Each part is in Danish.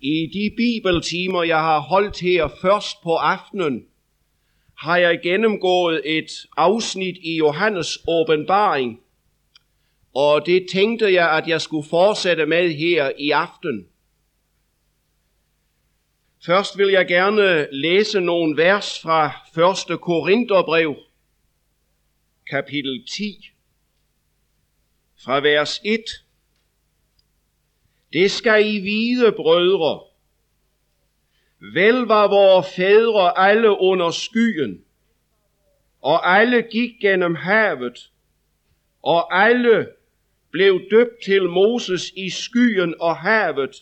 I de bibeltimer, jeg har holdt her først på aftenen, har jeg gennemgået et afsnit i Johannes åbenbaring, og det tænkte jeg, at jeg skulle fortsætte med her i aften. Først vil jeg gerne læse nogle vers fra 1. Korintherbrev, kapitel 10, fra vers 1. Det skal I vide, brødre. Vel var vore fædre alle under skyen, og alle gik gennem havet, og alle blev døbt til Moses i skyen og havet,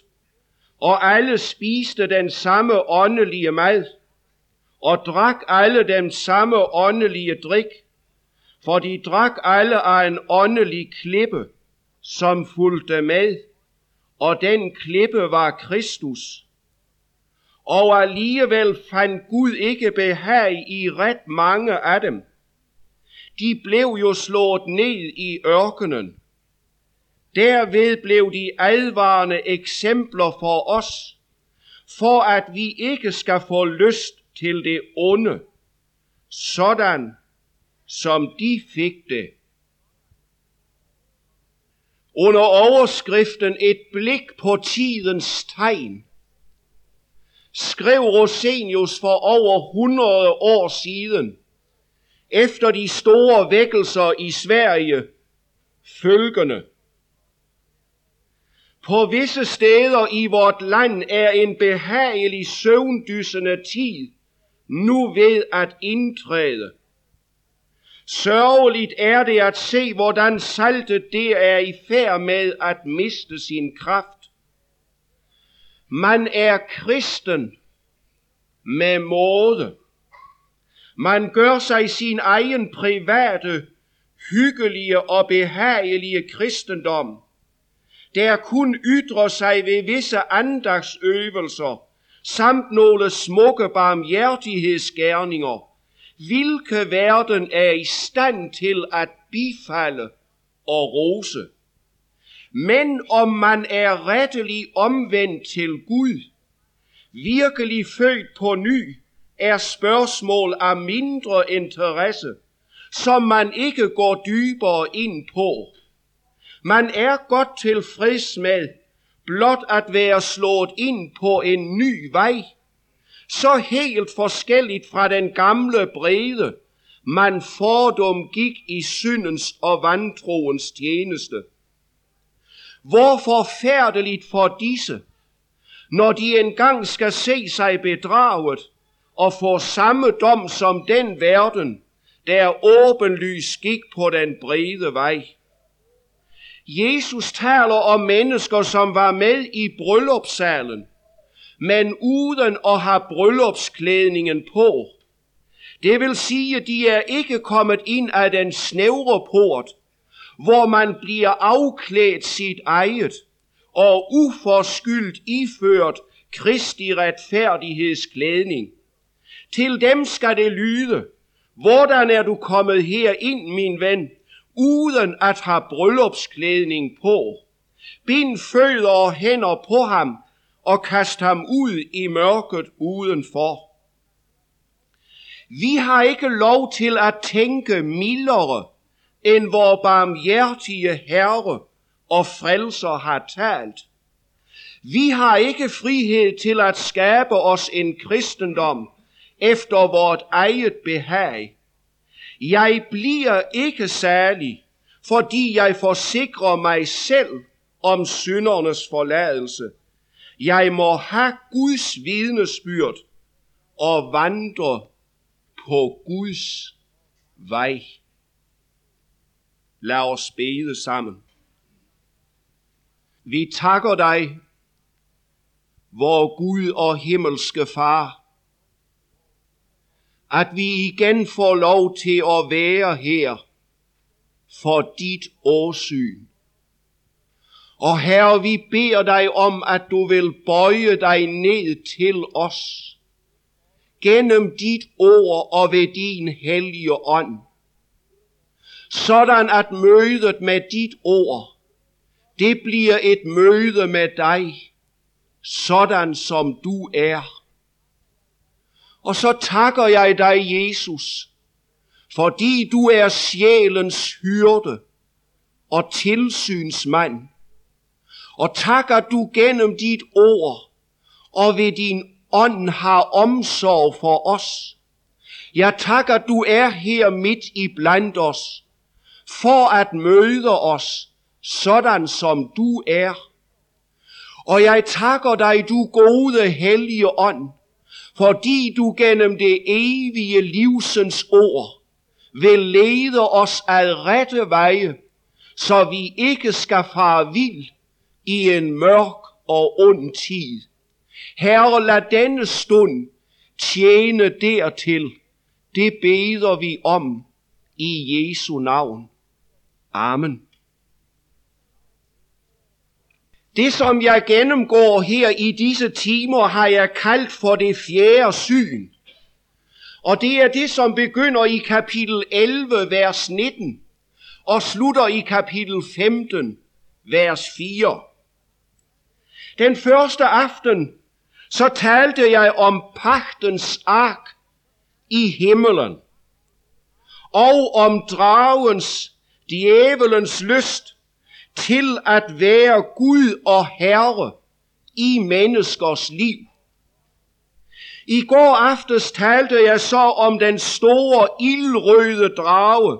og alle spiste den samme åndelige mad, og drak alle den samme åndelige drik, for de drak alle af en åndelig klippe, som fulgte med, og den klippe var Kristus. Og alligevel fandt Gud ikke behag i ret mange af dem. De blev jo slået ned i ørkenen. Derved blev de advarende eksempler for os, for at vi ikke skal få lyst til det onde, sådan som de fik det. Under overskriften Et blik på tidens tegn, skrev Rosenius for over 100 år siden, efter de store vækkelser i Sverige, følgende. På visse steder i vort land er en behagelig søvndyssende tid nu ved at indtræde. Sørgeligt er det at se, hvordan saltet det er i færd med at miste sin kraft. Man er kristen med måde. Man gør sig sin egen private, hyggelige og behagelige kristendom, der kun ytrer sig ved visse andagsøvelser, samt nogle smukke barmhjertighedsgærninger, hvilke verden er i stand til at bifalde og rose. Men om man er rettelig omvendt til Gud, virkelig født på ny, er spørgsmål af mindre interesse, som man ikke går dybere ind på. Man er godt tilfreds med blot at være slået ind på en ny vej, så helt forskelligt fra den gamle brede, man fordom gik i syndens og vantroens tjeneste. Hvor forfærdeligt for disse, når de engang skal se sig bedraget og få samme dom som den verden, der åbenlyst gik på den brede vej. Jesus taler om mennesker, som var med i bryllupssalen, men uden at have bryllupsklædningen på. Det vil sige, de er ikke kommet ind af den snævre port, hvor man bliver afklædt sit eget og uforskyldt iført Kristi retfærdighedsklædning. Til dem skal det lyde, hvordan er du kommet her ind, min ven, uden at have bryllupsklædning på. Bind fødder og hænder på ham og kast ham ud i mørket udenfor. Vi har ikke lov til at tænke mildere, end vor barmhjertige Herre og frelser har talt. Vi har ikke frihed til at skabe os en kristendom efter vort eget behag. Jeg bliver ikke særlig, fordi jeg forsikrer mig selv om syndernes forladelse. Jeg må have Guds vidnesbyrd og vandre på Guds vej. Lad os bede sammen. Vi takker dig, vor Gud og himmelske Far, at vi igen får lov til at være her for dit åsyn. Og Herre, vi beder dig om, at du vil bøje dig ned til os gennem dit ord og ved din hellige ånd. Sådan at mødet med dit ord, det bliver et møde med dig, sådan som du er. Og så takker jeg dig, Jesus, fordi du er sjælens hyrde og tilsynsmand. Og takker du gennem dit ord og ved din ånd har omsorg for os. Jeg takker, du er her midt i blandt os, for at møde os, sådan som du er. Og jeg takker dig, du gode hellige ånd, fordi du gennem det evige livsens ord vil lede os ad rette veje, så vi ikke skal fare vild i en mørk og ond tid. Herre, lad denne stund tjene dertil. Det beder vi om i Jesu navn. Amen. Det, som jeg gennemgår her i disse timer, har jeg kaldt for det fjerde syn. Og det er det, som begynder i kapitel 11, vers 19, og slutter i kapitel 15, vers 4. Den første aften, så talte jeg om pagtens ark i himmelen, og om dragens, djævelens lyst til at være Gud og Herre i menneskers liv. I går aftes talte jeg så om den store ildrøde drage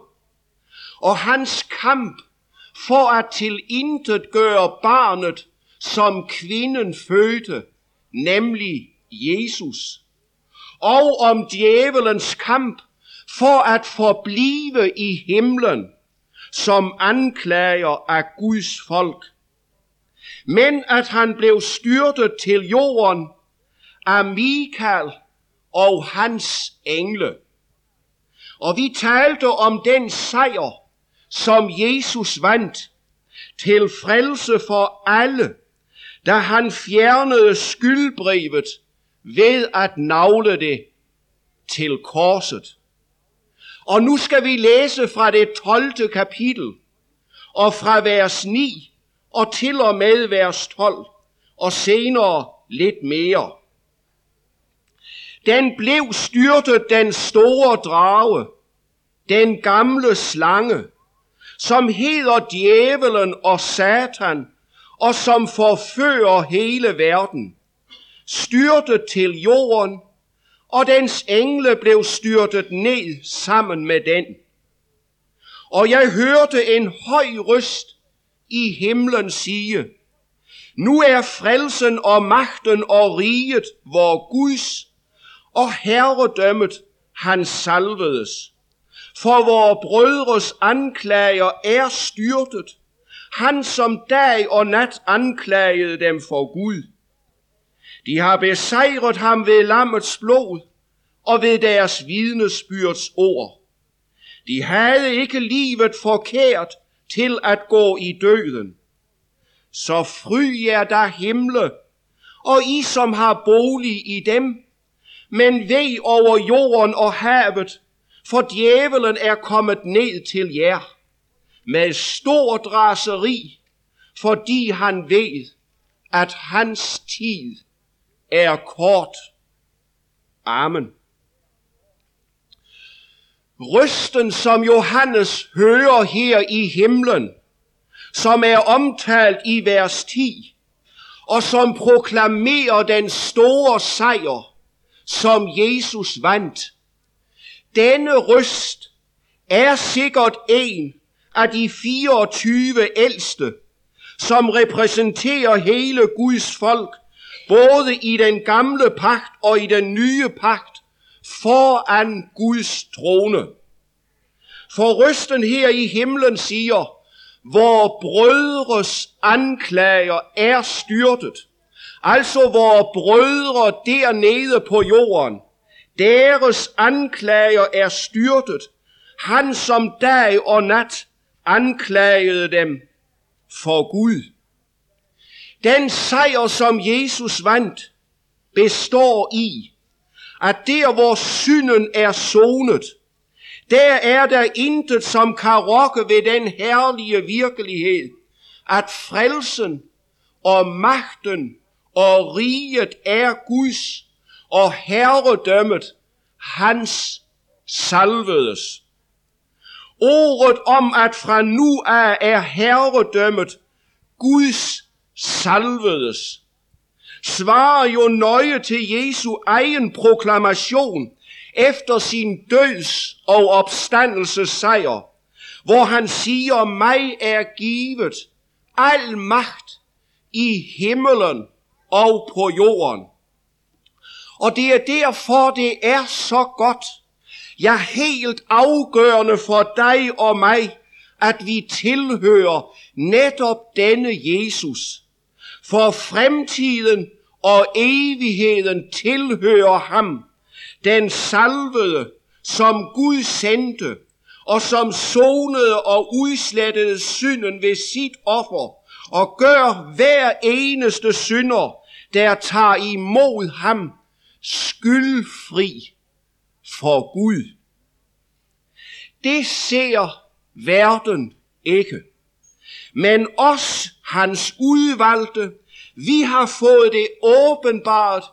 og hans kamp for at til intet gøre barnet, som kvinden fødte, nemlig Jesus. Og om djævelens kamp for at forblive i himlen, som anklager af Guds folk. Men at han blev styrtet til jorden af Mikael og hans engle. Og vi talte om den sejr, som Jesus vandt til frelse for alle, da han fjernede skyldbrevet ved at navle det til korset. Og nu skal vi læse fra det 12. kapitel, og fra vers 9 og til og med vers 12, og senere lidt mere. Den blev styrtet den store drage, den gamle slange, som hedder djævelen og satan, og som forfører hele verden, styrtet til jorden, og dens engle blev styrtet ned sammen med den. Og jeg hørte en høj røst i himlen sige, nu er frelsen og magten og riget vor Guds, og herredømmet han salvedes. For vores brødres anklager er styrtet, han som dag og nat anklagede dem for Gud. De har besejret ham ved lammets blod og ved deres vidnesbyrds ord. De havde ikke livet forkert til at gå i døden. Så fry jer der himle, og I som har bolig i dem, men ved over jorden og havet, for djævelen er kommet ned til jer med stor raseri, fordi han ved, at hans tid er kort. Amen. Røsten, som Johannes hører her i himlen, som er omtalt i vers 10, og som proklamerer den store sejr, som Jesus vandt. Denne røst er sikkert en af de 24 ældste, som repræsenterer hele Guds folk, både i den gamle pagt og i den nye pagt, foran Guds trone. For røsten her i himlen siger, hvor brødres anklager er styrtet. Altså hvor brødre dernede på jorden, deres anklager er styrtet. Han som dag og nat anklagede dem for Gud. Den sejr, som Jesus vandt, består i, at der hvor synden er sonet, der er der intet, som kan rokke ved den herlige virkelighed, at frelsen og magten og riget er Guds, og herredømmet hans salvedes. Ordet om, at fra nu af er herredømmet Guds salvedes, svarer jo nøje til Jesu egen proklamation efter sin døds og opstandelses sejr, hvor han siger, mig er givet al magt i himmelen og på jorden. Og det er derfor, det er så godt, ja helt afgørende for dig og mig, at vi tilhører netop denne Jesus. For fremtiden og evigheden tilhører ham, den salvede, som Gud sendte, og som sonede og udslettede synden ved sit offer, og gør hver eneste synder, der tager imod ham, skyldfri for Gud. Det ser verden ikke. Men os, hans udvalgte, vi har fået det åbenbart,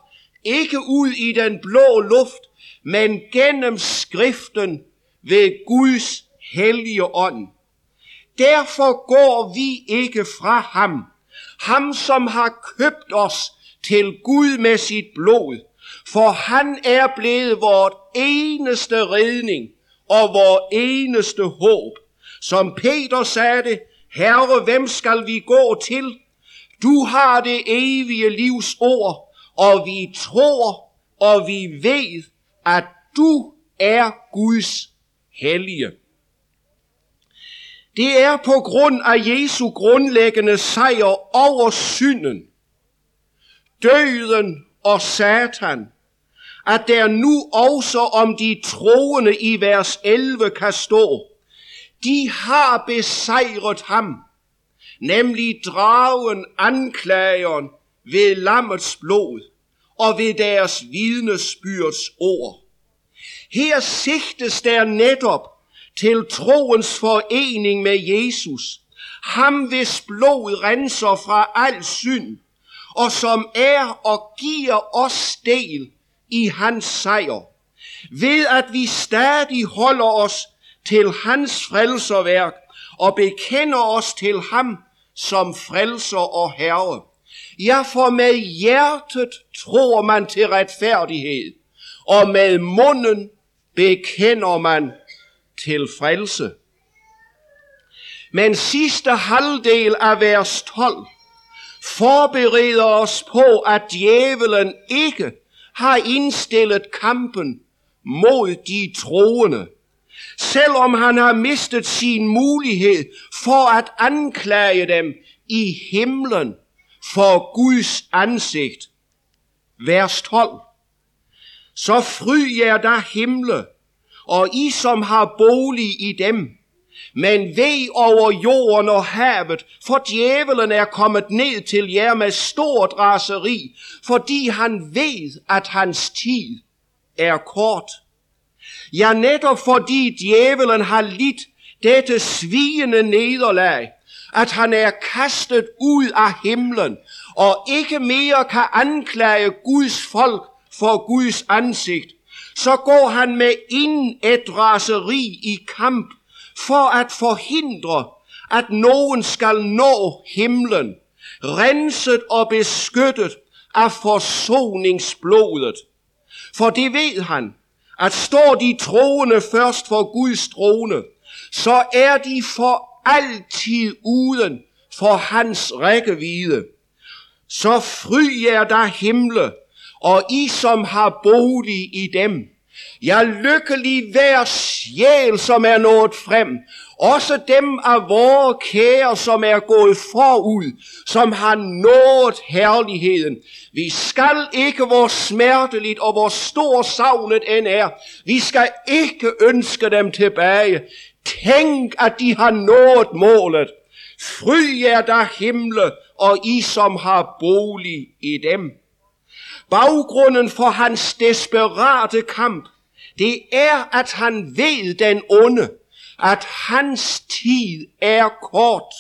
ikke ud i den blå luft, men gennem skriften ved Guds hellige ånd. Derfor går vi ikke fra ham, ham som har købt os til Gud med sit blod, for han er blevet vort eneste redning og vores eneste håb. Som Peter sagde det, Herre, hvem skal vi gå til? Du har det evige livs ord, og vi tror, og vi ved, at du er Guds hellige. Det er på grund af Jesu grundlæggende sejr over synden, døden og satan, at der nu også om de troende i vers 11 kan stå, de har besejret ham, nemlig dragen anklageren ved lammets blod og ved deres vidnesbyrds ord. Her sigtes der netop til troens forening med Jesus, ham hvis blod renser fra al synd, og som er og giver os del i hans sejr, ved at vi stadig holder os til hans frelserværk og bekender os til ham som frelser og herre. Ja, for med hjertet tror man til retfærdighed, og med munden bekender man til frelse. Men sidste halvdel af vers 12 forbereder os på, at djævelen ikke har indstillet kampen mod de troende, selvom han har mistet sin mulighed for at anklage dem i himlen for Guds ansigt. Vers 12. Så fry jer der himle, og I som har bolig i dem, men ved over jorden og havet, for djævelen er kommet ned til jer med stort raseri, fordi han ved, at hans tid er kort. Ja, netop fordi djævelen har lidt dette svigende nederlag, at han er kastet ud af himlen, og ikke mere kan anklage Guds folk for Guds ansigt, så går han med ind et raseri i kamp for at forhindre, at nogen skal nå himlen, renset og beskyttet af forsoningsblodet. For det ved han, at står de troende først for Guds trone, så er de for altid uden for hans rækkevidde. Så fry jer der himle, og I som har bolig i dem. Ja, lykkelig hver sjæl, som er nået frem, også dem af vore kære, som er gået forud, som har nået herligheden. Vi skal ikke, hvor smerteligt og hvor stor savnet end er, vi skal ikke ønske dem tilbage. Tænk, at de har nået målet. Fry jer der himle, og I som har bolig i dem. Baggrunden for hans desperate kamp, det er, at han ved den onde, at hans tid er kort.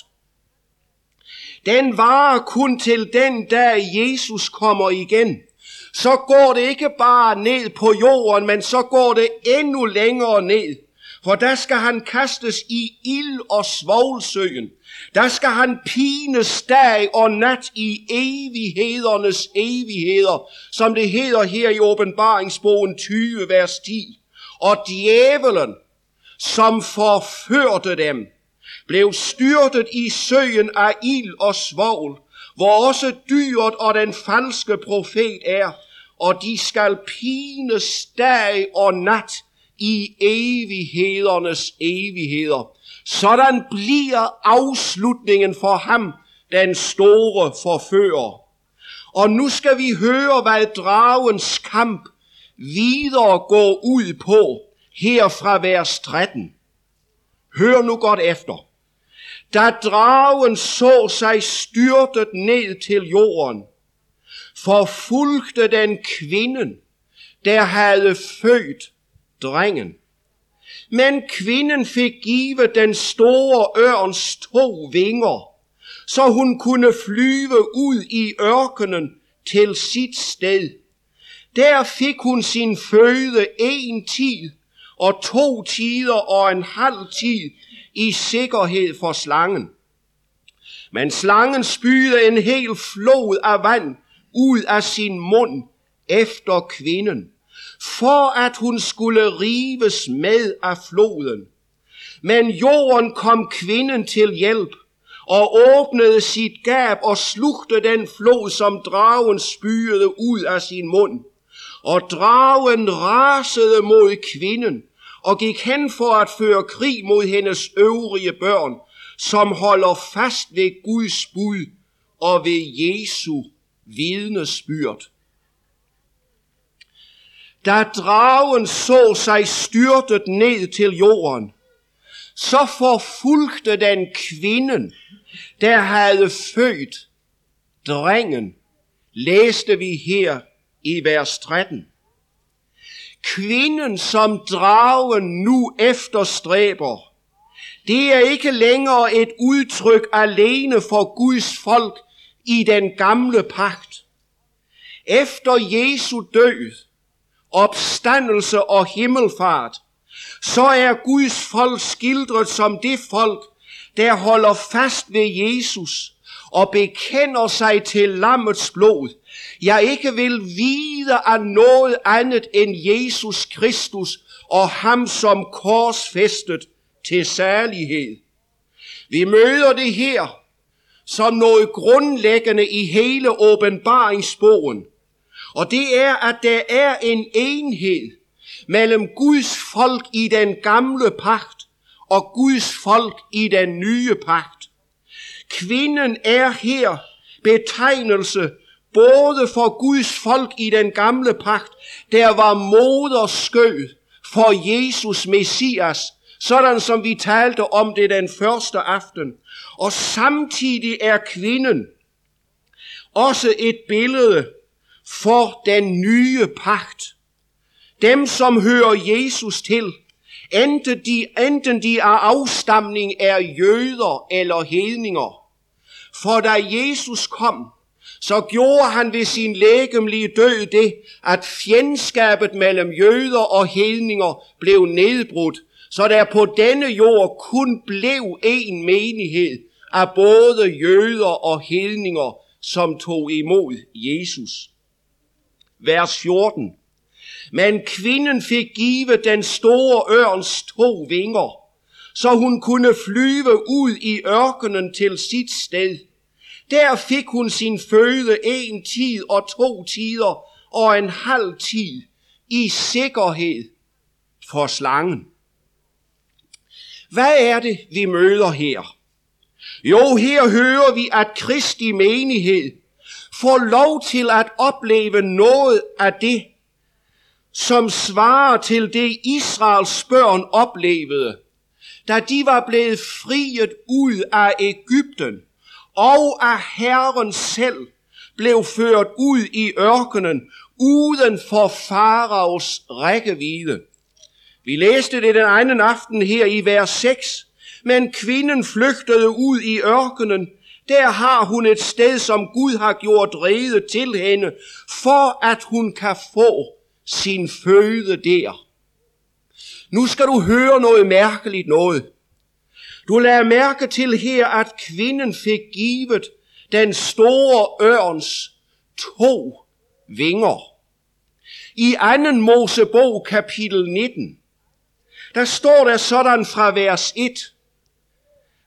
Den varer kun til den dag Jesus kommer igen. Så går det ikke bare ned på jorden, men så går det endnu længere ned. For der skal han kastes i ild og svovlsøen. Der skal han pines dag og nat i evighedernes evigheder, som det hedder her i åbenbaringsbogen 20, vers 10. Og djævelen, som forførte dem, blev styrtet i søen af ild og svogl, hvor også dyret og den falske profet er, og de skal pines dag og nat i evighedernes evigheder. Sådan bliver afslutningen for ham, den store forfører. Og nu skal vi høre, hvad dragens kamp videre går ud på, her fra vers 13. Hør nu godt efter. Da dragen så sig styrtet ned til jorden, forfulgte den kvinden, der havde født drengen. Men kvinden fik givet den store ørns to vinger, så hun kunne flyve ud i ørkenen til sit sted. Der fik hun sin føde en tid og to tider og en halv tid i sikkerhed for slangen. Men slangen spyede en hel flod af vand ud af sin mund efter kvinden, for at hun skulle rives med af floden. Men jorden kom kvinden til hjælp og åbnede sit gab og slugte den flod, som dragen spyede ud af sin mund. Og dragen rasede mod kvinden og gik hen for at føre krig mod hendes øvrige børn, som holder fast ved Guds bud og ved Jesu vidnesbyrd. Da dragen så sig styrtet ned til jorden, så forfulgte den kvinden, der havde født drengen, læste vi her i vers 13. Kvinden, som dragen nu efterstræber, det er ikke længere et udtryk alene for Guds folk i den gamle pagt. Efter Jesu død, opstandelse og himmelfart, så er Guds folk skildret som det folk, der holder fast ved Jesus og bekender sig til lammets blod. Jeg ikke vil vide af noget andet end Jesus Kristus og ham som korsfæstet til særlighed. Vi møder det her som noget grundlæggende i hele åbenbaringsbogen. Og det er, at der er en enhed mellem Guds folk i den gamle pagt og Guds folk i den nye pagt. Kvinden er her betegnelse både for Guds folk i den gamle pagt, der var moderskød for Jesus Messias, sådan som vi talte om det den første aften. Og samtidig er kvinden også et billede for den nye pagt. Dem, som hører Jesus til, enten de, enten de er afstamning er jøder eller hedninger. For da Jesus kom, så gjorde han ved sin lægemlige død det, at fjendskabet mellem jøder og hedninger blev nedbrudt, så der på denne jord kun blev en menighed af både jøder og hedninger, som tog imod Jesus. Vers 14. Men kvinden fik givet den store ørns to vinger, så hun kunne flyve ud i ørkenen til sit sted. Der fik hun sin føde en tid og to tider og en halv tid i sikkerhed for slangen. Hvad er det, vi møder her? Jo, her hører vi, at Kristi menighed får lov til at opleve noget af det, som svarer til det Israels børn oplevede, da de var blevet friet ud af Ægypten, og af Herren selv blev ført ud i ørkenen, uden for faraos rækkevidde. Vi læste det den ene aften her i vers 6. Men kvinden flygtede ud i ørkenen der har hun et sted, som Gud har gjort rede til hende, for at hun kan få sin føde der. Nu skal du høre noget mærkeligt noget. Du lader mærke til her, at kvinden fik givet den store ørns to vinger. I anden Mosebog kapitel 19, der står der sådan fra vers 1,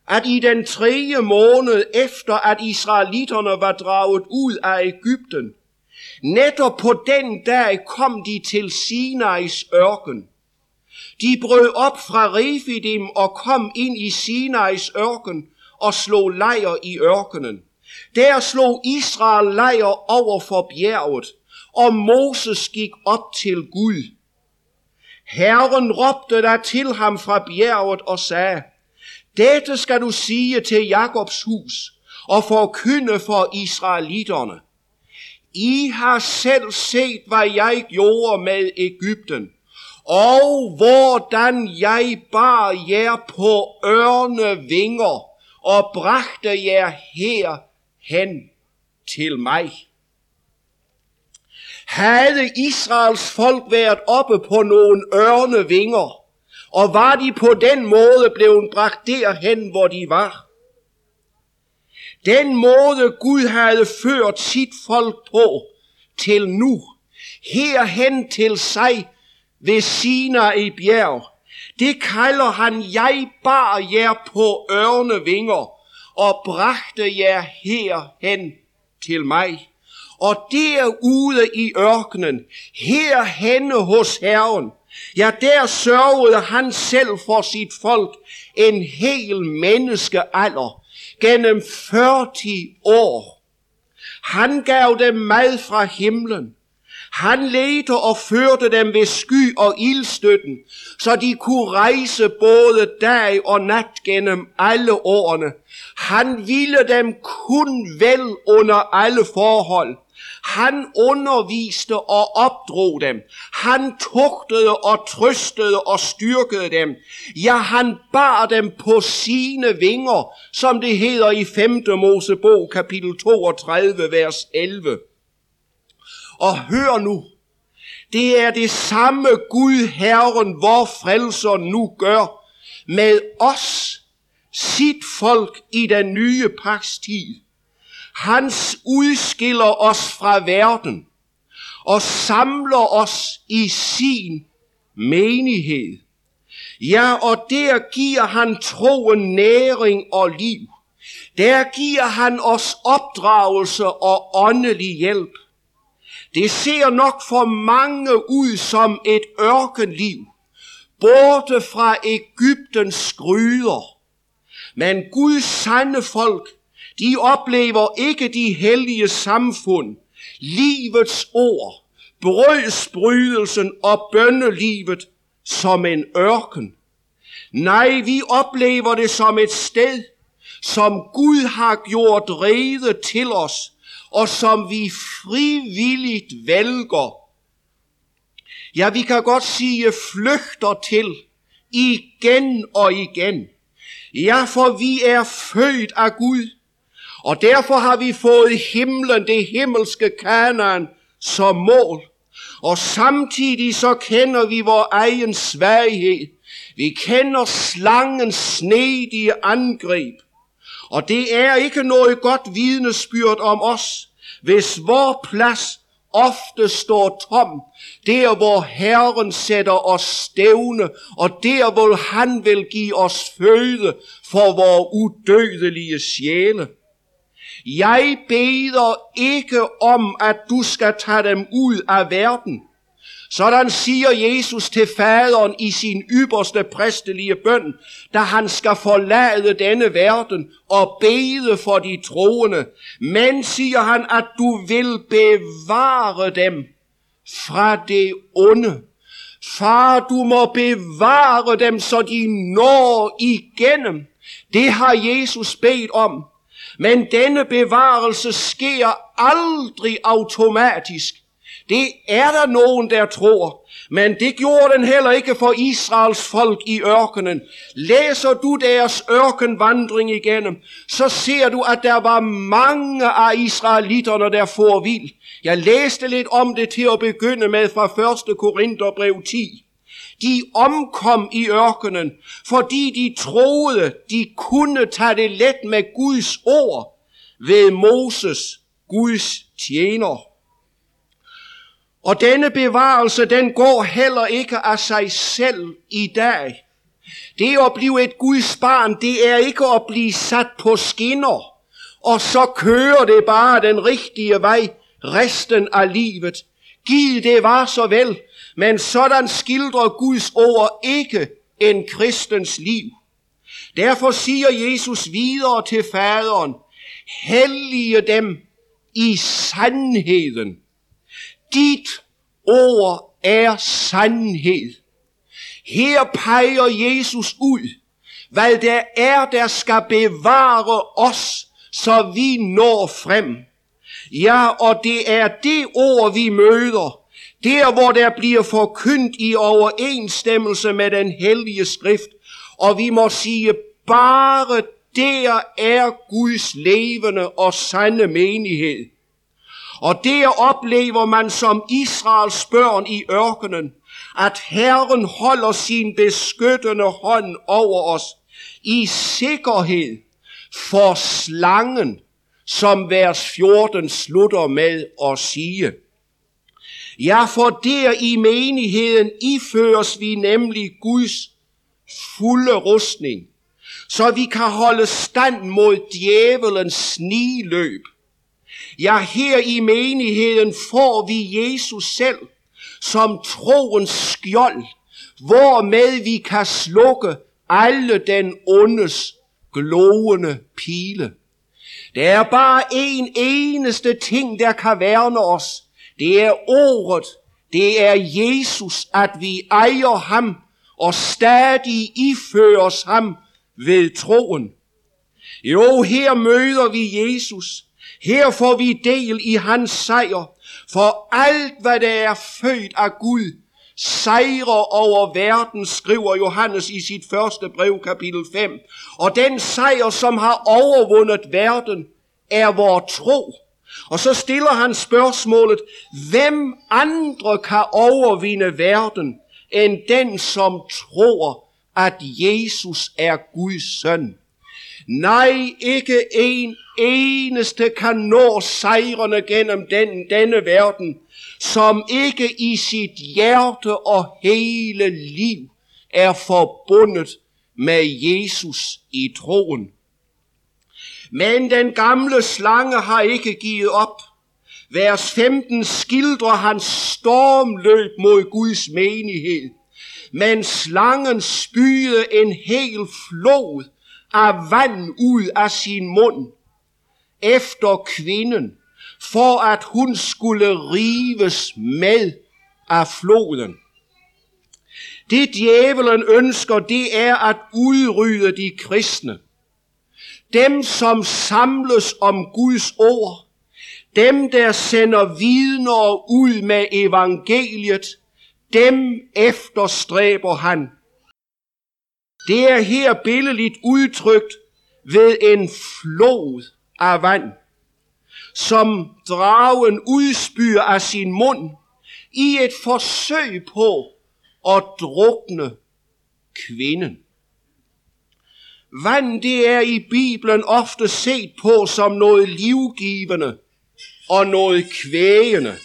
at i den tredje måned efter, at israelitterne var draget ud af Ægypten, netop på den dag kom de til Sinais ørken. De brød op fra Refidim og kom ind i Sinais ørken og slog lejr i ørkenen. Der slog Israel lejr over for bjerget, og Moses gik op til Gud. Herren råbte der til ham fra bjerget og sagde, dette skal du sige til Jakobs hus og forkynde for israelitterne. I har selv set, hvad jeg gjorde med Ægypten, og hvordan jeg bar jer på ørne vinger og bragte jer her hen til mig. Havde Israels folk været oppe på nogle ørne vinger, og var de på den måde blevet bragt derhen, hvor de var. Den måde Gud havde ført sit folk på til nu, herhen til sig ved Sina i bjerg, det kalder han, jeg bar jer på ørnevinger og bragte jer herhen til mig. Og derude i ørkenen, herhenne hos Herren, Ja, der sørgede han selv for sit folk en hel menneskealder gennem 40 år. Han gav dem mad fra himlen. Han ledte og førte dem ved sky og ildstøtten, så de kunne rejse både dag og nat gennem alle årene. Han ville dem kun vel under alle forhold. Han underviste og opdrog dem. Han tugtede og trøstede og styrkede dem. Ja, han bar dem på sine vinger, som det hedder i 5. Mosebog kapitel 32, vers 11. Og hør nu, det er det samme Gud Herren, vor frelser nu gør med os, sit folk i den nye pagts tid. Hans udskiller os fra verden og samler os i sin menighed. Ja, og der giver han troen næring og liv. Der giver han os opdragelse og åndelig hjælp. Det ser nok for mange ud som et ørkenliv, borte fra Ægyptens gryder. Men Guds sande folk de oplever ikke de hellige samfund, livets ord, brødsbrydelsen og bønnelivet som en ørken. Nej, vi oplever det som et sted, som Gud har gjort rede til os, og som vi frivilligt vælger. Ja, vi kan godt sige flygter til igen og igen. Ja, for vi er født af Gud, og derfor har vi fået himlen, det himmelske kanan, som mål. Og samtidig så kender vi vores egen svaghed. Vi kender slangens snedige angreb. Og det er ikke noget godt vidnesbyrd om os, hvis vor plads ofte står tom, der hvor Herren sætter os stævne, og der hvor han vil give os føde for vores udødelige sjæle. Jeg beder ikke om, at du skal tage dem ud af verden. Sådan siger Jesus til faderen i sin ypperste præstelige bøn, da han skal forlade denne verden og bede for de troende. Men siger han, at du vil bevare dem fra det onde. Far, du må bevare dem, så de når igennem. Det har Jesus bedt om. Men denne bevarelse sker aldrig automatisk. Det er der nogen, der tror. Men det gjorde den heller ikke for Israels folk i ørkenen. Læser du deres ørkenvandring igennem, så ser du, at der var mange af israelitterne, der får vild. Jeg læste lidt om det til at begynde med fra 1. Korintherbrev 10. De omkom i ørkenen, fordi de troede, de kunne tage det let med Guds ord ved Moses, Guds tjener. Og denne bevarelse, den går heller ikke af sig selv i dag. Det at blive et Guds barn, det er ikke at blive sat på skinner, og så kører det bare den rigtige vej resten af livet. Giv det var så vel, men sådan skildrer Guds ord ikke en kristens liv. Derfor siger Jesus videre til faderen, hellige dem i sandheden. Dit ord er sandhed. Her peger Jesus ud, hvad der er, der skal bevare os, så vi når frem. Ja, og det er det ord, vi møder, der hvor der bliver forkyndt i overensstemmelse med den hellige skrift, og vi må sige, bare der er Guds levende og sande menighed. Og der oplever man som Israels børn i ørkenen, at Herren holder sin beskyttende hånd over os i sikkerhed for slangen, som vers 14 slutter med at sige. Ja, for der i menigheden iføres vi nemlig Guds fulde rustning, så vi kan holde stand mod djævelens sniløb. Ja, her i menigheden får vi Jesus selv som troens skjold, hvormed vi kan slukke alle den ondes glående pile. Der er bare en eneste ting, der kan værne os. Det er ordet. Det er Jesus, at vi ejer ham og stadig iføres ham ved troen. Jo, her møder vi Jesus. Her får vi del i hans sejr. For alt, hvad der er født af Gud, sejrer over verden, skriver Johannes i sit første brev, kapitel 5. Og den sejr, som har overvundet verden, er vor tro. Og så stiller han spørgsmålet, hvem andre kan overvinde verden, end den, som tror, at Jesus er Guds søn. Nej, ikke en eneste kan nå sejrene gennem den, denne verden, som ikke i sit hjerte og hele liv er forbundet med Jesus i troen. Men den gamle slange har ikke givet op. Vers 15 skildrer hans stormløb mod Guds menighed. Men slangen spyede en hel flod af vand ud af sin mund efter kvinden, for at hun skulle rives med af floden. Det djævelen ønsker, det er at udrydde de kristne. Dem, som samles om Guds ord. Dem, der sender vidner ud med evangeliet. Dem efterstræber han. Det er her billedligt udtrykt ved en flod af vand, som dragen udspyr af sin mund i et forsøg på at drukne kvinden. Vand det er i Bibelen ofte set på som noget livgivende og noget kvægende.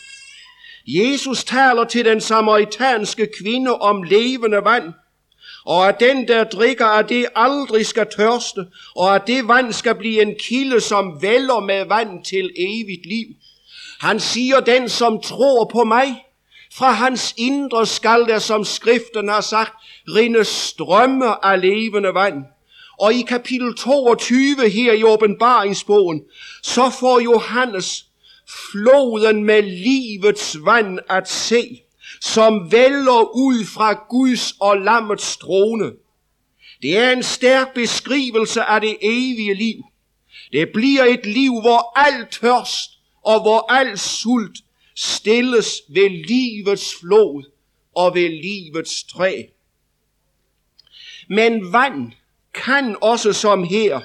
Jesus taler til den samaritanske kvinde om levende vand, og at den, der drikker af det, aldrig skal tørste, og at det vand skal blive en kilde, som vælger med vand til evigt liv. Han siger, den som tror på mig, fra hans indre skal der, som skriften har sagt, rinde strømme af levende vand. Og i kapitel 22 her i åbenbaringsbogen, så får Johannes floden med livets vand at se, som vælger ud fra Guds og lammets trone. Det er en stærk beskrivelse af det evige liv. Det bliver et liv, hvor al tørst og hvor al sult stilles ved livets flod og ved livets træ. Men vand kan også som her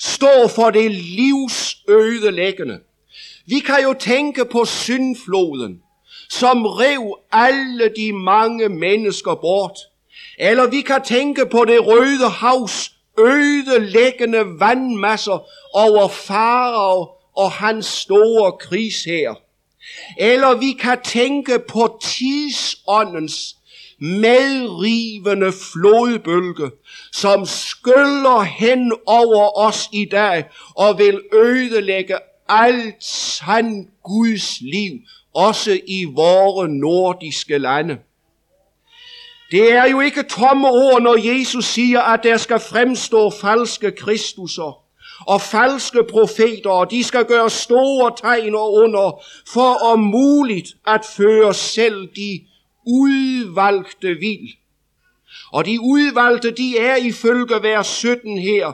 stå for det livsødelæggende. Vi kan jo tænke på syndfloden, som rev alle de mange mennesker bort. Eller vi kan tænke på det røde havs ødelæggende vandmasser over farao og hans store krigsher. Eller vi kan tænke på tidsåndens medrivende flodbølge, som skyller hen over os i dag og vil ødelægge alt sand Guds liv, også i vore nordiske lande. Det er jo ikke tomme ord, når Jesus siger, at der skal fremstå falske kristusser og falske profeter, og de skal gøre store tegn og under, for om muligt at føre selv de udvalgte vil. Og de udvalgte, de er ifølge vers 17 her,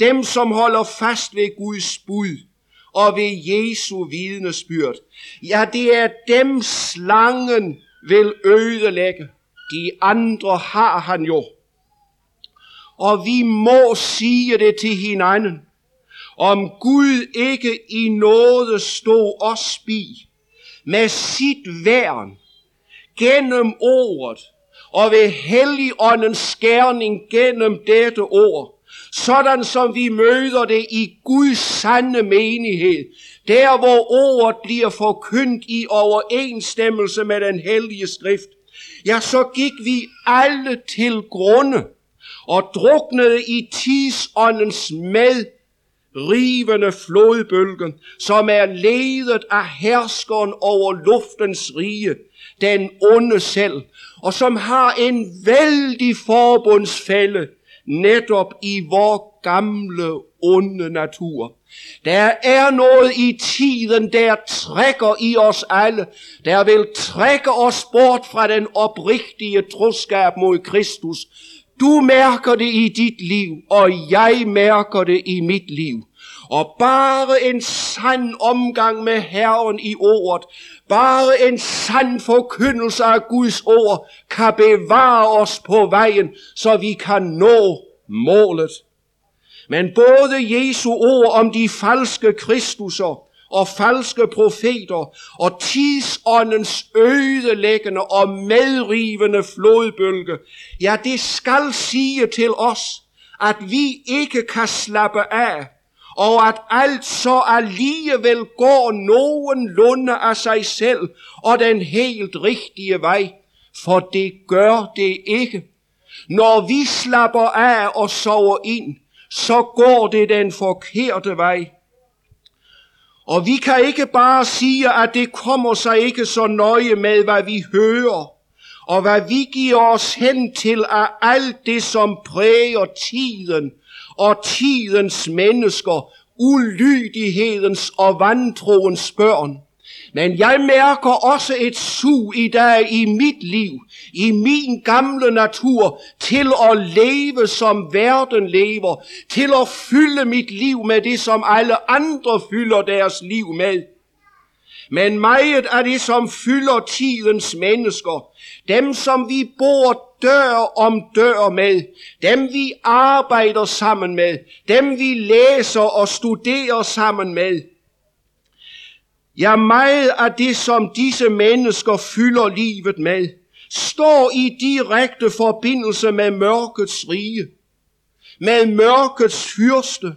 dem som holder fast ved Guds bud og ved Jesu vidnesbyrd. Ja, det er dem slangen vil ødelægge. De andre har han jo. Og vi må sige det til hinanden. Om Gud ikke i noget stod os bi med sit værn gennem ordet og ved helligåndens skærning gennem dette ord, sådan som vi møder det i Guds sande menighed, der hvor ordet bliver forkyndt i overensstemmelse med den hellige skrift, ja, så gik vi alle til grunde og druknede i tidsåndens med rivende flodbølgen, som er ledet af herskeren over luftens rige, den onde selv, og som har en vældig forbundsfælde netop i vor gamle onde natur. Der er noget i tiden, der trækker i os alle, der vil trække os bort fra den oprigtige troskab mod Kristus. Du mærker det i dit liv, og jeg mærker det i mit liv. Og bare en sand omgang med Herren i ordet, bare en sand forkyndelse af Guds ord, kan bevare os på vejen, så vi kan nå målet. Men både Jesu ord om de falske kristusser og falske profeter og tidsåndens ødelæggende og medrivende flodbølge, ja, det skal sige til os, at vi ikke kan slappe af, og at alt så alligevel går nogenlunde af sig selv og den helt rigtige vej, for det gør det ikke. Når vi slapper af og sover ind, så går det den forkerte vej. Og vi kan ikke bare sige, at det kommer sig ikke så nøje med, hvad vi hører, og hvad vi giver os hen til af alt det, som præger tiden og tidens mennesker, ulydighedens og vantroens børn. Men jeg mærker også et sug i dag i mit liv, i min gamle natur, til at leve som verden lever, til at fylde mit liv med det, som alle andre fylder deres liv med. Men meget af det, som fylder tidens mennesker, dem som vi bor dør om dør med, dem vi arbejder sammen med, dem vi læser og studerer sammen med, Ja, meget af det, som disse mennesker fylder livet med, står i direkte forbindelse med mørkets rige, med mørkets fyrste,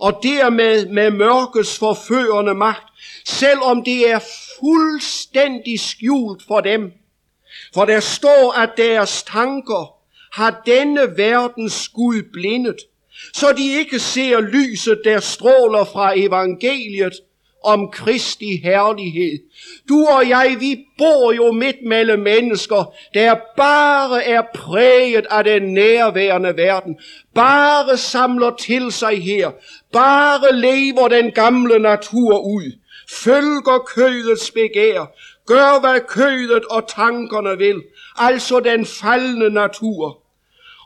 og dermed med mørkets forførende magt, selvom det er fuldstændig skjult for dem. For der står, at deres tanker har denne verdens Gud blindet, så de ikke ser lyset, der stråler fra evangeliet, om Kristi herlighed. Du og jeg, vi bor jo midt mellem mennesker, der bare er præget af den nærværende verden, bare samler til sig her, bare lever den gamle natur ud, følger kødets begær, gør hvad kødet og tankerne vil, altså den faldende natur.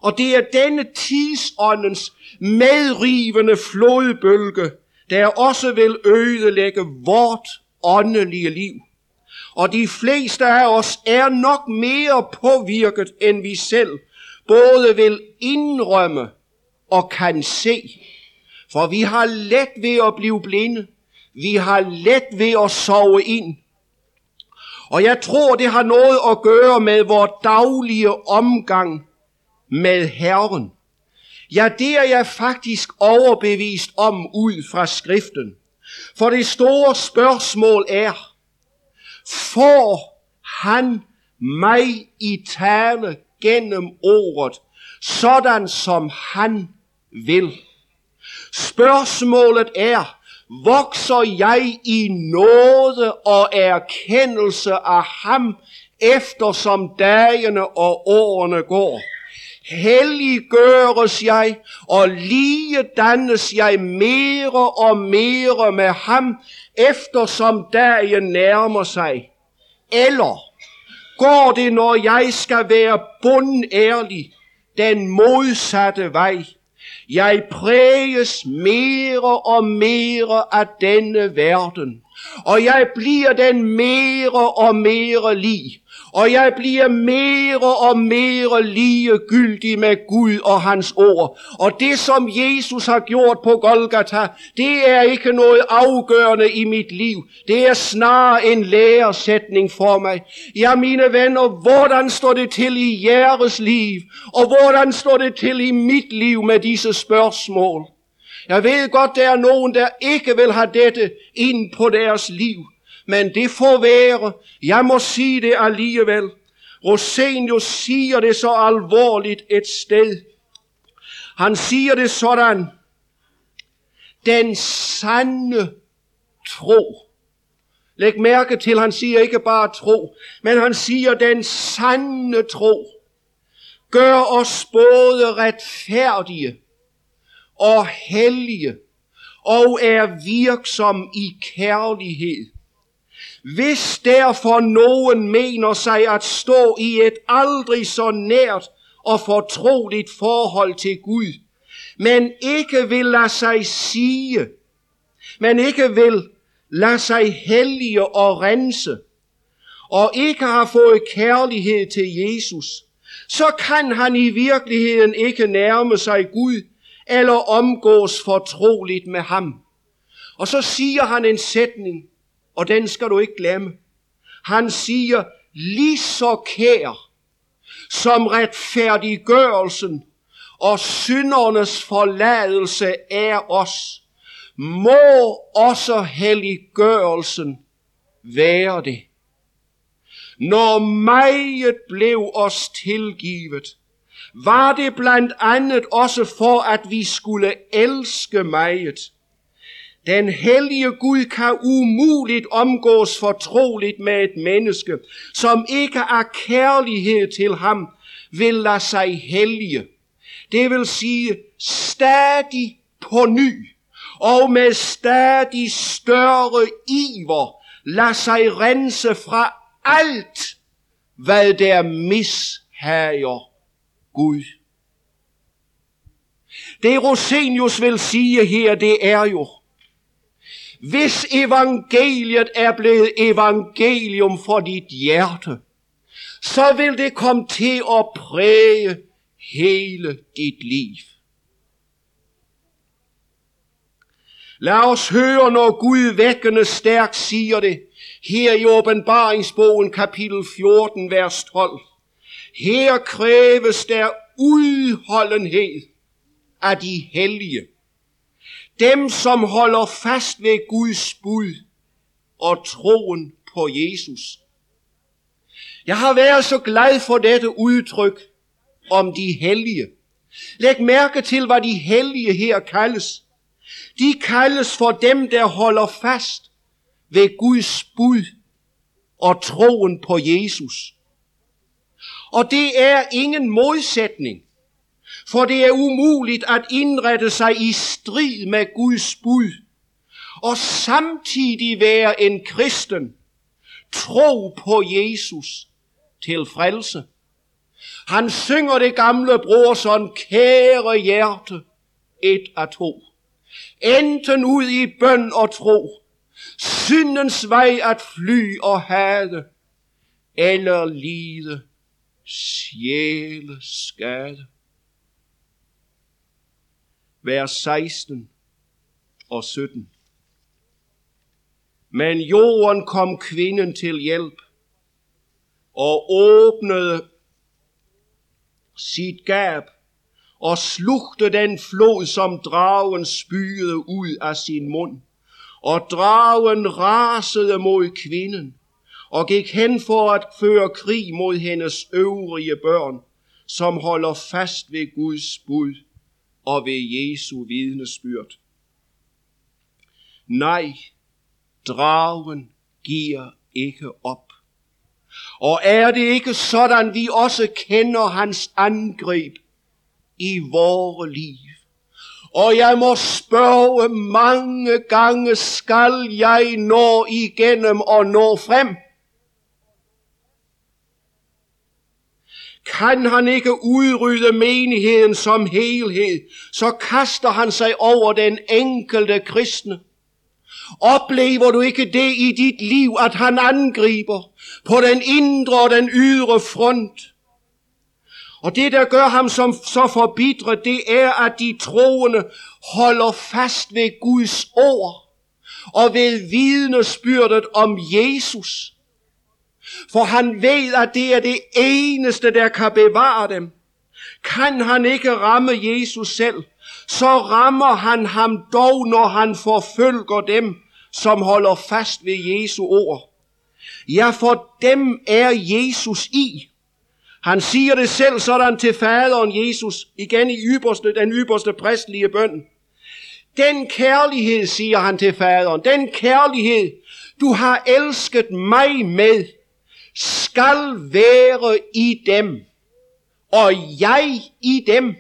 Og det er denne tidsåndens medrivende flodbølge, der også vil ødelægge vort åndelige liv. Og de fleste af os er nok mere påvirket, end vi selv både vil indrømme og kan se. For vi har let ved at blive blinde. Vi har let ved at sove ind. Og jeg tror, det har noget at gøre med vores daglige omgang med Herren. Ja, det er jeg faktisk overbevist om ud fra skriften. For det store spørgsmål er, får han mig i tale gennem ordet, sådan som han vil? Spørgsmålet er, vokser jeg i nåde og erkendelse af ham, eftersom dagene og årene går? helliggøres jeg, og lige dannes jeg mere og mere med ham, eftersom dagen nærmer sig. Eller går det, når jeg skal være bundærlig, den modsatte vej. Jeg præges mere og mere af denne verden, og jeg bliver den mere og mere lige og jeg bliver mere og mere ligegyldig med Gud og hans ord. Og det, som Jesus har gjort på Golgata, det er ikke noget afgørende i mit liv. Det er snarere en læresætning for mig. Ja, mine venner, hvordan står det til i jeres liv? Og hvordan står det til i mit liv med disse spørgsmål? Jeg ved godt, der er nogen, der ikke vil have dette ind på deres liv men det får være. Jeg må sige det alligevel. Rosenius siger det så alvorligt et sted. Han siger det sådan. Den sande tro. Læg mærke til, han siger ikke bare tro, men han siger den sande tro. Gør os både retfærdige og hellige og er virksom i kærlighed hvis derfor nogen mener sig at stå i et aldrig så nært og fortroligt forhold til Gud, men ikke vil lade sig sige, men ikke vil lade sig hellige og rense, og ikke har fået kærlighed til Jesus, så kan han i virkeligheden ikke nærme sig Gud eller omgås fortroligt med ham. Og så siger han en sætning, og den skal du ikke glemme. Han siger, lige så kær som retfærdiggørelsen og syndernes forladelse er os, må også helliggørelsen være det. Når meget blev os tilgivet, var det blandt andet også for, at vi skulle elske meget den hellige Gud kan umuligt omgås fortroligt med et menneske, som ikke er kærlighed til ham vil lade sig hellige. Det vil sige stadig på ny og med stadig større iver lade sig rense fra alt, hvad der mishager Gud. Det Rosenius vil sige her, det er jo, hvis evangeliet er blevet evangelium for dit hjerte, så vil det komme til at præge hele dit liv. Lad os høre, når Gud vækkende stærkt siger det, her i åbenbaringsbogen kapitel 14, vers 12. Her kræves der udholdenhed af de hellige. Dem, som holder fast ved Guds bud og troen på Jesus. Jeg har været så glad for dette udtryk om de hellige. Læg mærke til, hvad de hellige her kaldes. De kaldes for dem, der holder fast ved Guds bud og troen på Jesus. Og det er ingen modsætning. For det er umuligt at indrette sig i strid med Guds bud, og samtidig være en kristen, tro på Jesus til frelse. Han synger det gamle sådan, kære hjerte, et af to. Enten ud i bøn og tro, syndens vej at fly og hade, eller lide sjæleskade. Vers 16 og 17. Men jorden kom kvinden til hjælp og åbnede sit gab og slugte den flod, som dragen spyede ud af sin mund. Og dragen rasede mod kvinden og gik hen for at føre krig mod hendes øvrige børn, som holder fast ved Guds bud og ved Jesu vidnesbyrd. Nej, dragen giver ikke op. Og er det ikke sådan, vi også kender hans angreb i vores liv? Og jeg må spørge mange gange, skal jeg nå igennem og nå frem? Kan han ikke udrydde menigheden som helhed, så kaster han sig over den enkelte kristne. Oplever du ikke det i dit liv, at han angriber på den indre og den ydre front? Og det, der gør ham som så forbitret, det er, at de troende holder fast ved Guds ord og ved vidnesbyrdet om Jesus. For han ved, at det er det eneste, der kan bevare dem. Kan han ikke ramme Jesus selv, så rammer han ham dog, når han forfølger dem, som holder fast ved Jesu ord. Ja, for dem er Jesus i. Han siger det selv sådan til faderen Jesus, igen i yberste, den yberste præstlige bøn. Den kærlighed, siger han til faderen, den kærlighed, du har elsket mig med, skal være i dem, og jeg i dem.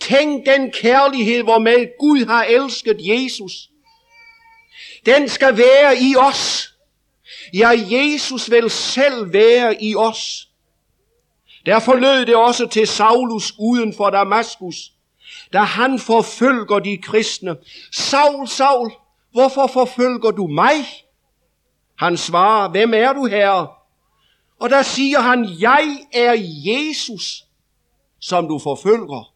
Tænk den kærlighed, hvormed Gud har elsket Jesus. Den skal være i os. Ja, Jesus vil selv være i os. Derfor lød det også til Saulus uden for Damaskus, da han forfølger de kristne. Saul, Saul, hvorfor forfølger du mig? Han svarer, hvem er du herre? Og der siger han, jeg er Jesus, som du forfølger.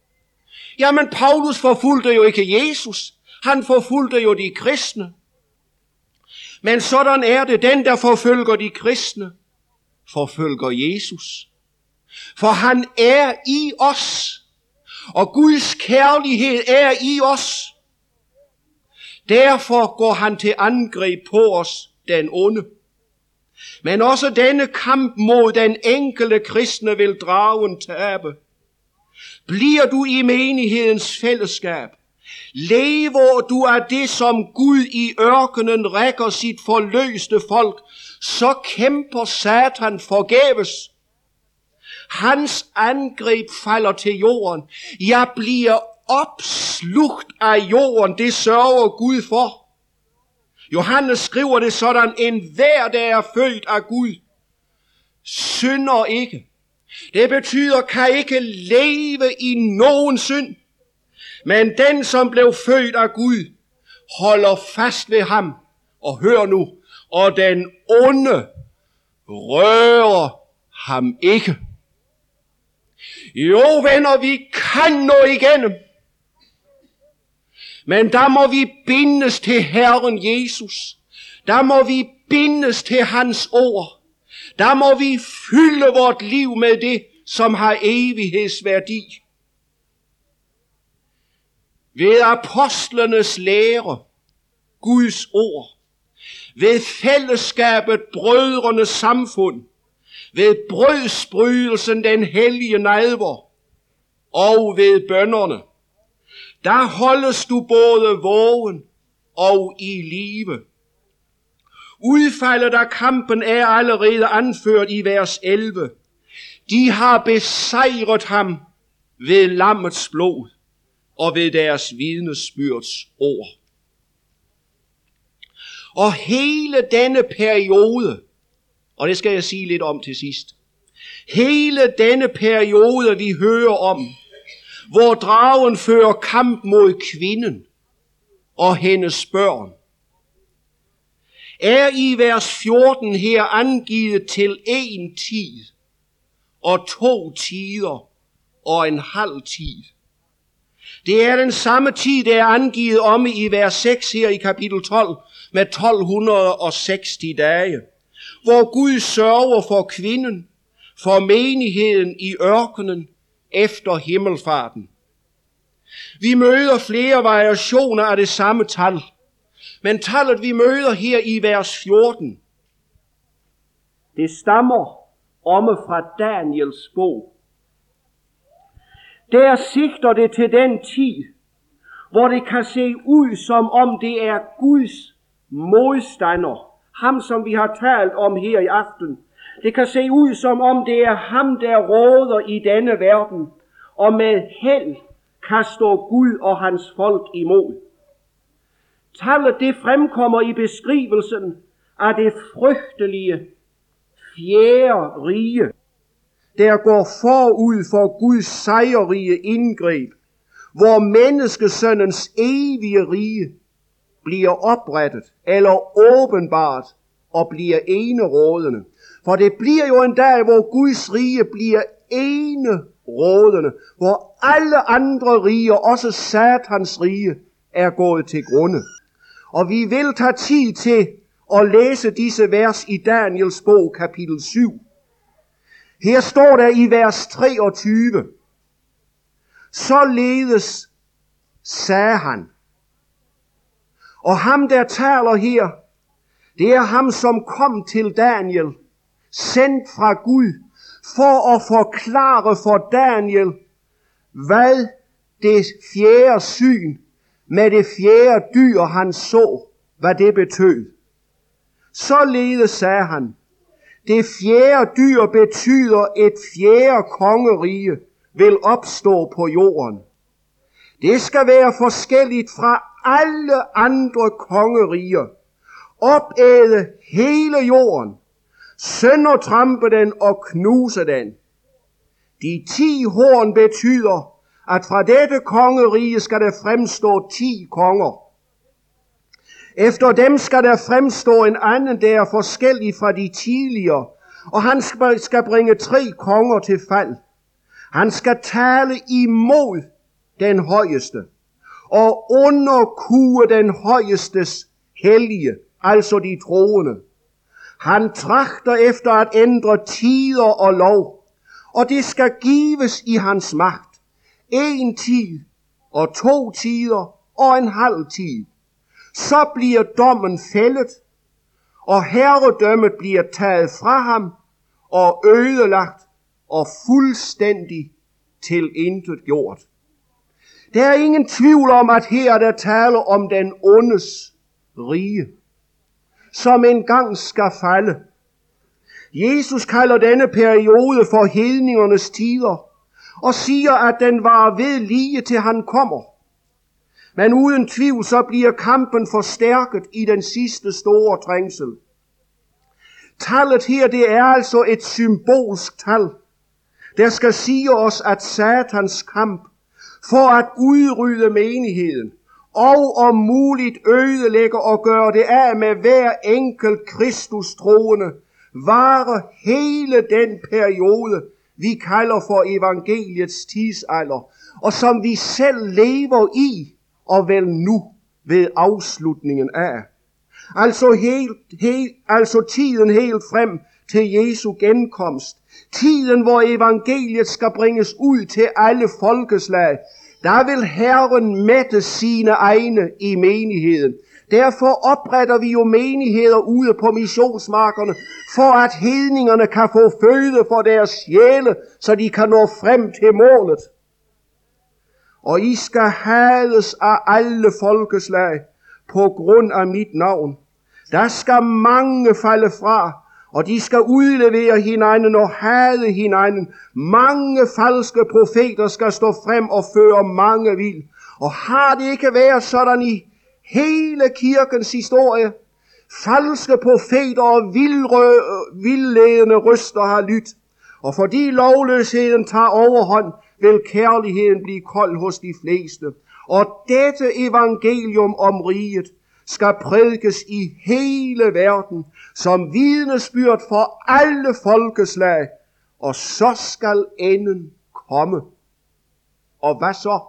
Jamen, Paulus forfulgte jo ikke Jesus. Han forfulgte jo de kristne. Men sådan er det, den der forfølger de kristne, forfølger Jesus. For han er i os, og Guds kærlighed er i os. Derfor går han til angreb på os den onde. Men også denne kamp mod den enkelte kristne vil dragen tabe. Bliver du i menighedens fællesskab, lever du af det, som Gud i ørkenen rækker sit forløste folk, så kæmper Satan forgæves. Hans angreb falder til jorden. Jeg bliver opslugt af jorden, det sørger Gud for. Johannes skriver det sådan, en hver, der er født af Gud, synder ikke. Det betyder, kan ikke leve i nogen synd. Men den, som blev født af Gud, holder fast ved ham. Og hør nu, og den onde rører ham ikke. Jo, venner, vi kan nå igennem. Men der må vi bindes til Herren Jesus. Der må vi bindes til hans ord. Der må vi fylde vort liv med det, som har evighedsværdi. Ved apostlenes lære, Guds ord, ved fællesskabet brødrenes samfund, ved brødsbrydelsen den hellige nadver og ved bønderne der holdes du både vågen og i live. Udfaldet af kampen er allerede anført i vers 11. De har besejret ham ved lammets blod og ved deres vidnesbyrds ord. Og hele denne periode, og det skal jeg sige lidt om til sidst, hele denne periode, vi hører om, hvor dragen fører kamp mod kvinden og hendes børn. er i vers 14 her angivet til en tid og to tider og en halv tid. Det er den samme tid, der er angivet om i vers 6 her i kapitel 12 med 1260 dage, hvor Gud sørger for kvinden, for menigheden i ørkenen efter himmelfarten. Vi møder flere variationer af det samme tal, men tallet vi møder her i vers 14, det stammer omme fra Daniels bog. Der sigter det til den tid, hvor det kan se ud som om det er Guds modstander, ham som vi har talt om her i aften. Det kan se ud som om det er ham, der råder i denne verden, og med held kan stå Gud og hans folk imod. Tallet det fremkommer i beskrivelsen af det frygtelige fjerde rige, der går forud for Guds sejrige indgreb, hvor menneskesøndens evige rige bliver oprettet eller åbenbart og bliver enerådende. For det bliver jo en dag, hvor Guds rige bliver ene rådende, hvor alle andre riger, også satans rige, er gået til grunde. Og vi vil tage tid til at læse disse vers i Daniels bog, kapitel 7. Her står der i vers 23, Således sagde han. Og ham, der taler her, det er ham, som kom til Daniel, sendt fra Gud, for at forklare for Daniel, hvad det fjerde syn med det fjerde dyr, han så, hvad det betød. Således sagde han, det fjerde dyr betyder et fjerde kongerige vil opstå på jorden. Det skal være forskelligt fra alle andre kongeriger. Opæde hele jorden, søndertrampe den og knuse den. De ti horn betyder, at fra dette kongerige skal der fremstå ti konger. Efter dem skal der fremstå en anden, der er forskellig fra de tidligere, og han skal bringe tre konger til fald. Han skal tale imod den højeste, og underkue den højestes hellige, altså de troende. Han trakter efter at ændre tider og lov, og det skal gives i hans magt. En tid og to tider og en halv tid så bliver dommen fældet, og herredømmet bliver taget fra ham og ødelagt og fuldstændig til intet gjort. Der er ingen tvivl om, at her der taler om den ondes rige, som engang skal falde. Jesus kalder denne periode for hedningernes tider, og siger, at den var ved lige til han kommer. Men uden tvivl så bliver kampen forstærket i den sidste store trængsel. Tallet her, det er altså et symbolsk tal, der skal sige os, at satans kamp for at udrydde menigheden, og om muligt ødelægge og gøre det af med hver enkelt Kristus troende, varer hele den periode, vi kalder for evangeliets tidsalder, og som vi selv lever i og vel nu ved afslutningen af. Altså, helt, helt, altså tiden helt frem til Jesu genkomst. Tiden, hvor evangeliet skal bringes ud til alle folkeslag. Der vil Herren mætte sine egne i menigheden. Derfor opretter vi jo menigheder ude på missionsmarkerne, for at hedningerne kan få føde for deres sjæle, så de kan nå frem til målet og I skal hades af alle folkeslag på grund af mit navn. Der skal mange falde fra, og de skal udlevere hinanden og hade hinanden. Mange falske profeter skal stå frem og føre mange vild. Og har det ikke været sådan i hele kirkens historie? Falske profeter og vildledende røster har lyttet. Og fordi lovløsheden tager overhånd, vil kærligheden blive kold hos de fleste. Og dette evangelium om riget skal prædikes i hele verden, som vidnesbyrd for alle folkeslag, og så skal enden komme. Og hvad så?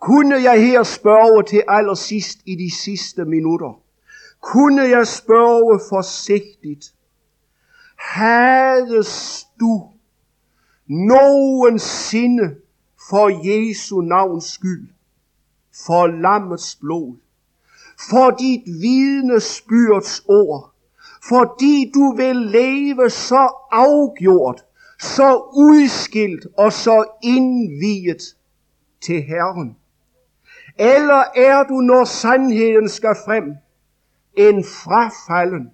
Kunne jeg her spørge til allersidst i de sidste minutter? Kunne jeg spørge forsigtigt? Hades du nogensinde for Jesu navns skyld, for lammets blod, for dit vidnesbyrds ord, fordi du vil leve så afgjort, så udskilt og så indviet til Herren? Eller er du, når sandheden skal frem, en frafalden,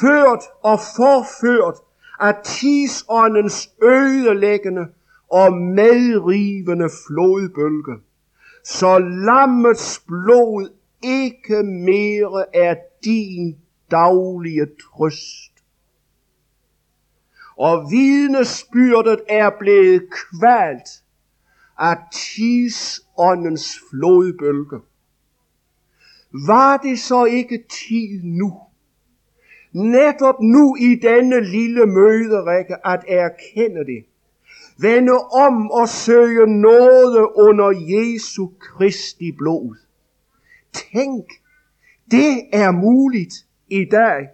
ført og forført af tidsåndens ødelæggende og medrivende flodbølge, så lammets blod ikke mere er din daglige trøst. Og vidnesbyrdet er blevet kvalt af tidsåndens flodbølge. Var det så ikke tid nu, netop nu i denne lille møderække, at erkende det? Vende om og søge noget under Jesu Kristi blod. Tænk, det er muligt i dag.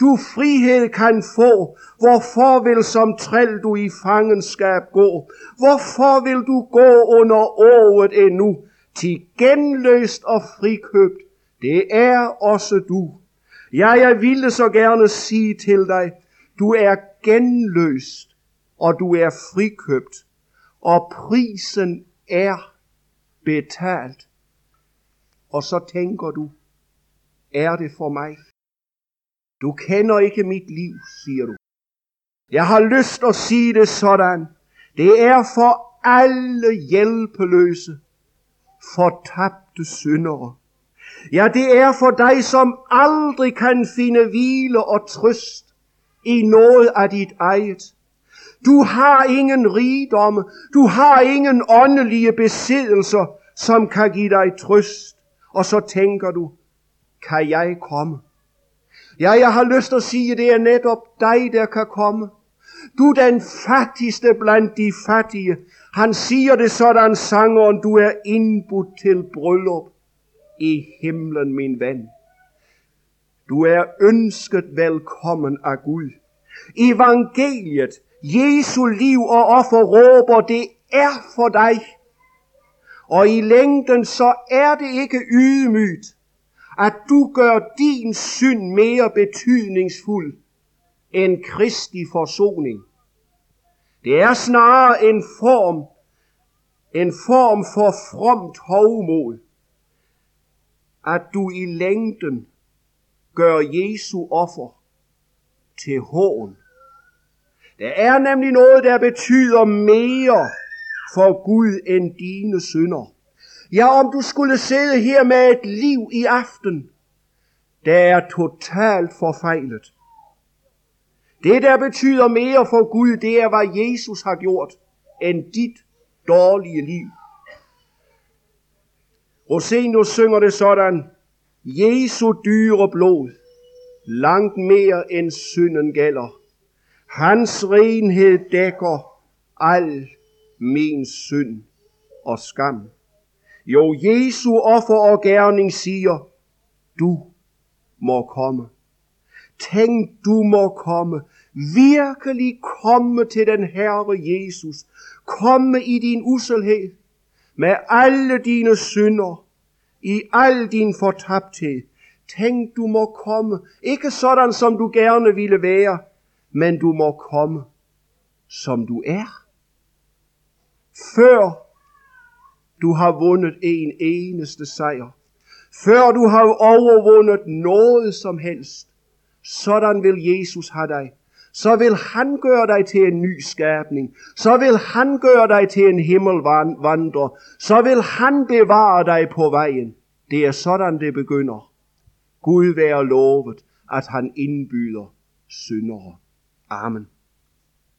Du frihed kan få. Hvorfor vil som træl du i fangenskab gå? Hvorfor vil du gå under året endnu? Til genløst og frikøbt, det er også du. Ja, jeg ville så gerne sige til dig, du er genløst, og du er frikøbt, og prisen er betalt. Og så tænker du, er det for mig? Du kender ikke mit liv, siger du. Jeg har lyst at sige det sådan. Det er for alle hjælpeløse, fortabte syndere. Ja, det er for dig, som aldrig kan finde hvile og trøst i noget af dit eget. Du har ingen rigdomme, du har ingen åndelige besiddelser, som kan give dig trøst. Og så tænker du, kan jeg komme? Ja, jeg har lyst til at sige, det er netop dig, der kan komme. Du er den fattigste blandt de fattige. Han siger det sådan, sangeren, du er indbudt til bryllup i himlen, min ven. Du er ønsket velkommen af Gud. Evangeliet, Jesu liv og offer råber, det er for dig. Og i længden så er det ikke ydmygt, at du gør din synd mere betydningsfuld end Kristi forsoning. Det er snarere en form, en form for fromt hovmod, at du i længden gør Jesu offer til hån. Der er nemlig noget, der betyder mere for Gud end dine synder. Ja, om du skulle sidde her med et liv i aften, der er totalt forfejlet. Det, der betyder mere for Gud, det er, hvad Jesus har gjort, end dit dårlige liv. Rosenius synger det sådan, Jesu dyre blod, langt mere end synden gælder. Hans renhed dækker al min synd og skam. Jo, Jesu offer og gerning siger, du må komme. Tænk, du må komme. Virkelig komme til den Herre Jesus. Komme i din uselhed med alle dine synder, i al din fortabthed. Tænk, du må komme. Ikke sådan, som du gerne ville være, men du må komme, som du er. Før du har vundet en eneste sejr. Før du har overvundet noget som helst. Sådan vil Jesus have dig. Så vil han gøre dig til en ny skabning. Så vil han gøre dig til en himmelvandrer. Så vil han bevare dig på vejen. Det er sådan det begynder. Gud være lovet, at han indbyder syndere. Amen.